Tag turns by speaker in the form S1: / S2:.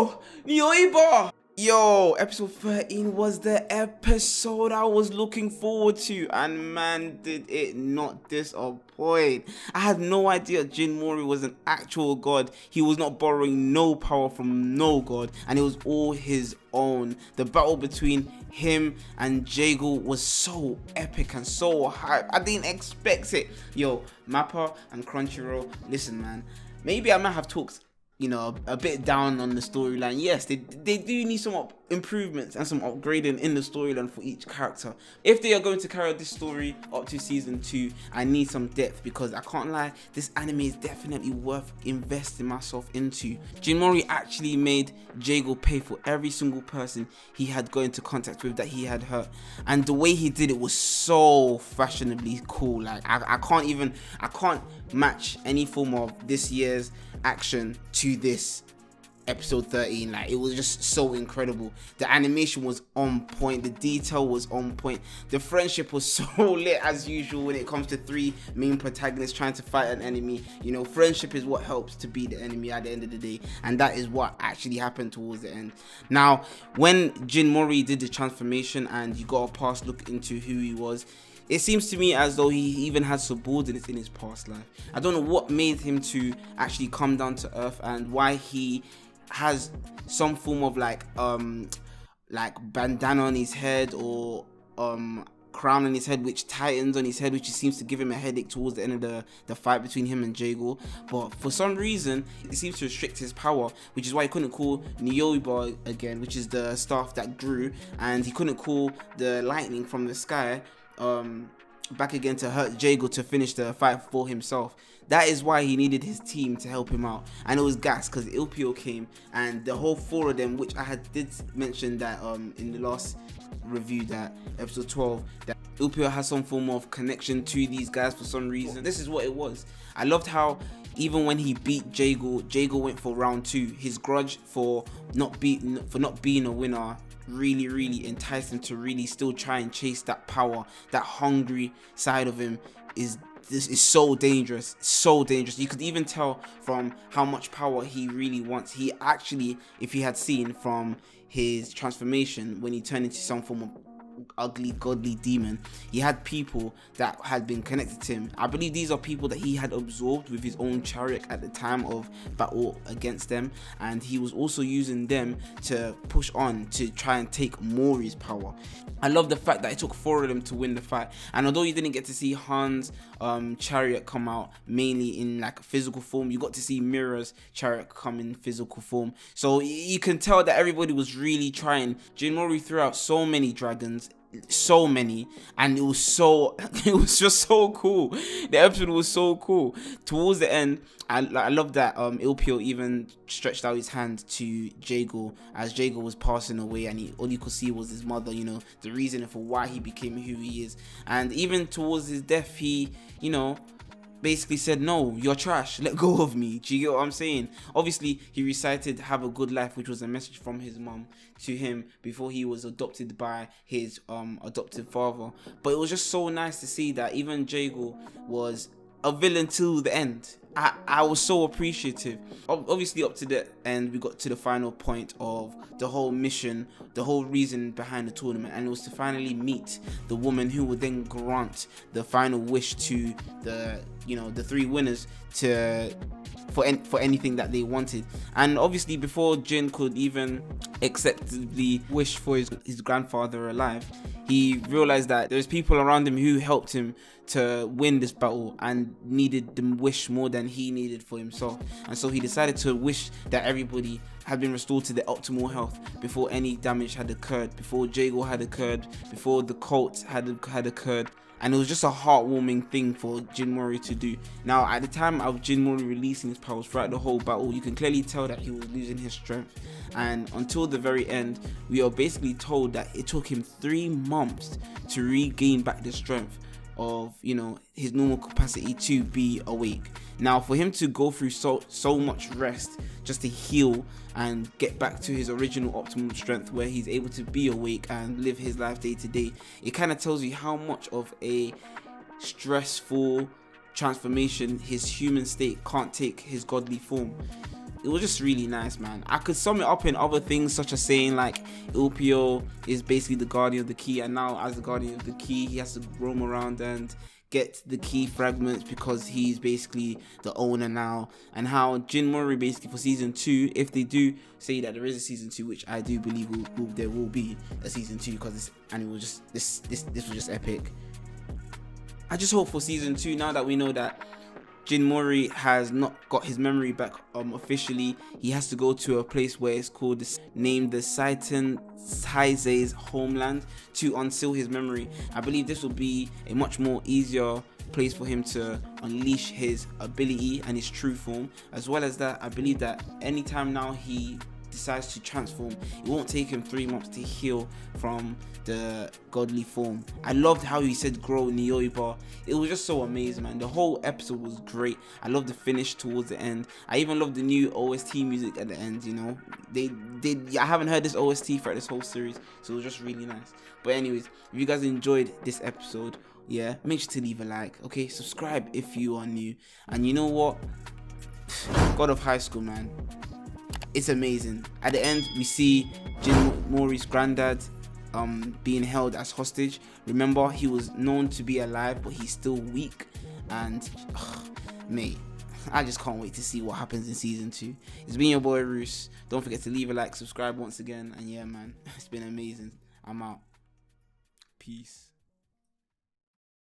S1: Yo, Nyoiba! Yo, episode 13 was the episode I was looking forward to, and man, did it not disappoint. I had no idea Jin Mori was an actual god. He was not borrowing no power from no god, and it was all his own. The battle between him and Jago was so epic and so hype. I didn't expect it. Yo, Mappa and Crunchyroll, listen, man. Maybe I might have talked you know, a, bit down on the storyline. Yes, they they do need some improvements and some upgrading in the storyline for each character. If they are going to carry this story up to season two, I need some depth because I can't lie, this anime is definitely worth investing myself into. Jinmori actually made Jago pay for every single person he had got into contact with that he had hurt, and the way he did it was so fashionably cool. Like I, I can't even I can't match any form of this year's action to this episode 13 like it was just so incredible. The animation was on point the detail was on point the friendship was so lit as usual when it comes to three main protagonists trying to fight an enemy. You know friendship is what helps to beat the enemy at the end of the day and that is what actually happened towards the end. Now when jin mori did the transformation and you got a past look into who he was it seems to me as though he even had subordinates in his past life. I don't know what made him to actually come down to earth and why he has some form of like um like bandana on his head or um crown on his head which tightens on his head which seems to give him a headache towards the end of the the fight between him and Jago. But for some reason it seems to restrict his power which is why he couldn't call Nyoiba again which is the staff that grew. And he couldn't call the lightning from the sky um, back again to hurt Jago to finish the fight for himself. That is why he needed his team to help him out. And it was gas because Ilpyo came and the whole four of them, which I had did mention that um in the last review that episode 12 that Ilpyo has some form of connection to these guys for some reason. This is what it was. I loved how even when he beat Jago, Jago went for round two. His grudge for not beating for not being a winner really, really enticed him to really still try and chase that power, that hungry side of him is this is so dangerous so dangerous you could even tell from how much power he really wants he actually if he had seen from his transformation when he turned into some form of ugly godly demon. He had people that had been connected to him. I believe these are people that he had absorbed with his own chariot at the time of battle against them. And he was also using them to push on to try and take mori's power. I love the fact that it took four of them to win the fight. And although you didn't get to see han's um, chariot come out mainly in like physical form you got to see mira's chariot come in physical form. So you can tell that everybody was really trying. Jinmori threw out so many dragons so many and it was so it was just so cool. The episode was so cool. Towards the end i, I love that um ilpyo even stretched out his hand to jago as jago was passing away and he, all you could see was his mother you know the reason for why he became who he is. And even towards his death he you know basically said, No, you're trash, let go of me. Do you get what I'm saying? Obviously, he recited Have a Good Life, which was a message from his mom to him before he was adopted by his um adopted father. But it was just so nice to see that even Jago was a villain till the end. I, I was so appreciative. Obviously, up to the end, we got to the final point of the whole mission, the whole reason behind the tournament, and it was to finally meet the woman who would then grant the final wish to the you know the three winners to for en- for anything that they wanted. And obviously, before Jin could even acceptably wish for his his grandfather alive, he realized that there's people around him who helped him to win this battle and needed the wish more than he needed for himself. And so he decided to wish that everybody had been restored to their optimal health before any damage had occurred, before Jago had occurred, before the cult had had occurred and it was just a heartwarming thing for Jin Mori to do. Now, at the time of Jin Mori releasing his powers throughout the whole battle, you can clearly tell that he was losing his strength. And until the very end, we are basically told that it took him three months to regain back the strength of you know his normal capacity to be awake. Now for him to go through so so much rest just to heal and get back to his original optimal strength where he's able to be awake and live his life day to day it kind of tells you how much of a stressful transformation his human state can't take his godly form it was just really nice, man. I could sum it up in other things, such as saying like Ilpyo is basically the guardian of the key, and now as the guardian of the key, he has to roam around and get the key fragments because he's basically the owner now and how Jin Mori basically for season two if they do say that there is a season two which I do believe will, will, there will be a season two because this and it was just this this this was just epic I just hope for season two now that we know that Jin Mori has not got his memory back um, officially. He has to go to a place where it's called named the Seiten Taisei's homeland to unseal his memory. I believe this will be a much more easier place for him to unleash his ability and his true form. As well as that, I believe that anytime now he decides to transform, it won't take him three months to heal from the godly form. I loved how he said grow Nyoiba. It was just so amazing, man. The whole episode was great. I love the finish towards the end. I even love the new OST music at the end, you know. They did I haven't heard this OST for this whole series, so it was just really nice. But anyways, if you guys enjoyed this episode, yeah, make sure to leave a like. Okay, subscribe if you are new. And you know what? God of High School, man it's amazing. At the end, we see Jin Mori's granddad um, being held as hostage. Remember, he was known to be alive, but he's still weak. And, ugh, mate, I just can't wait to see what happens in season two. It's been your boy Roos. Don't forget to leave a like, subscribe once again, and yeah, man, it's been amazing. I'm out. Peace.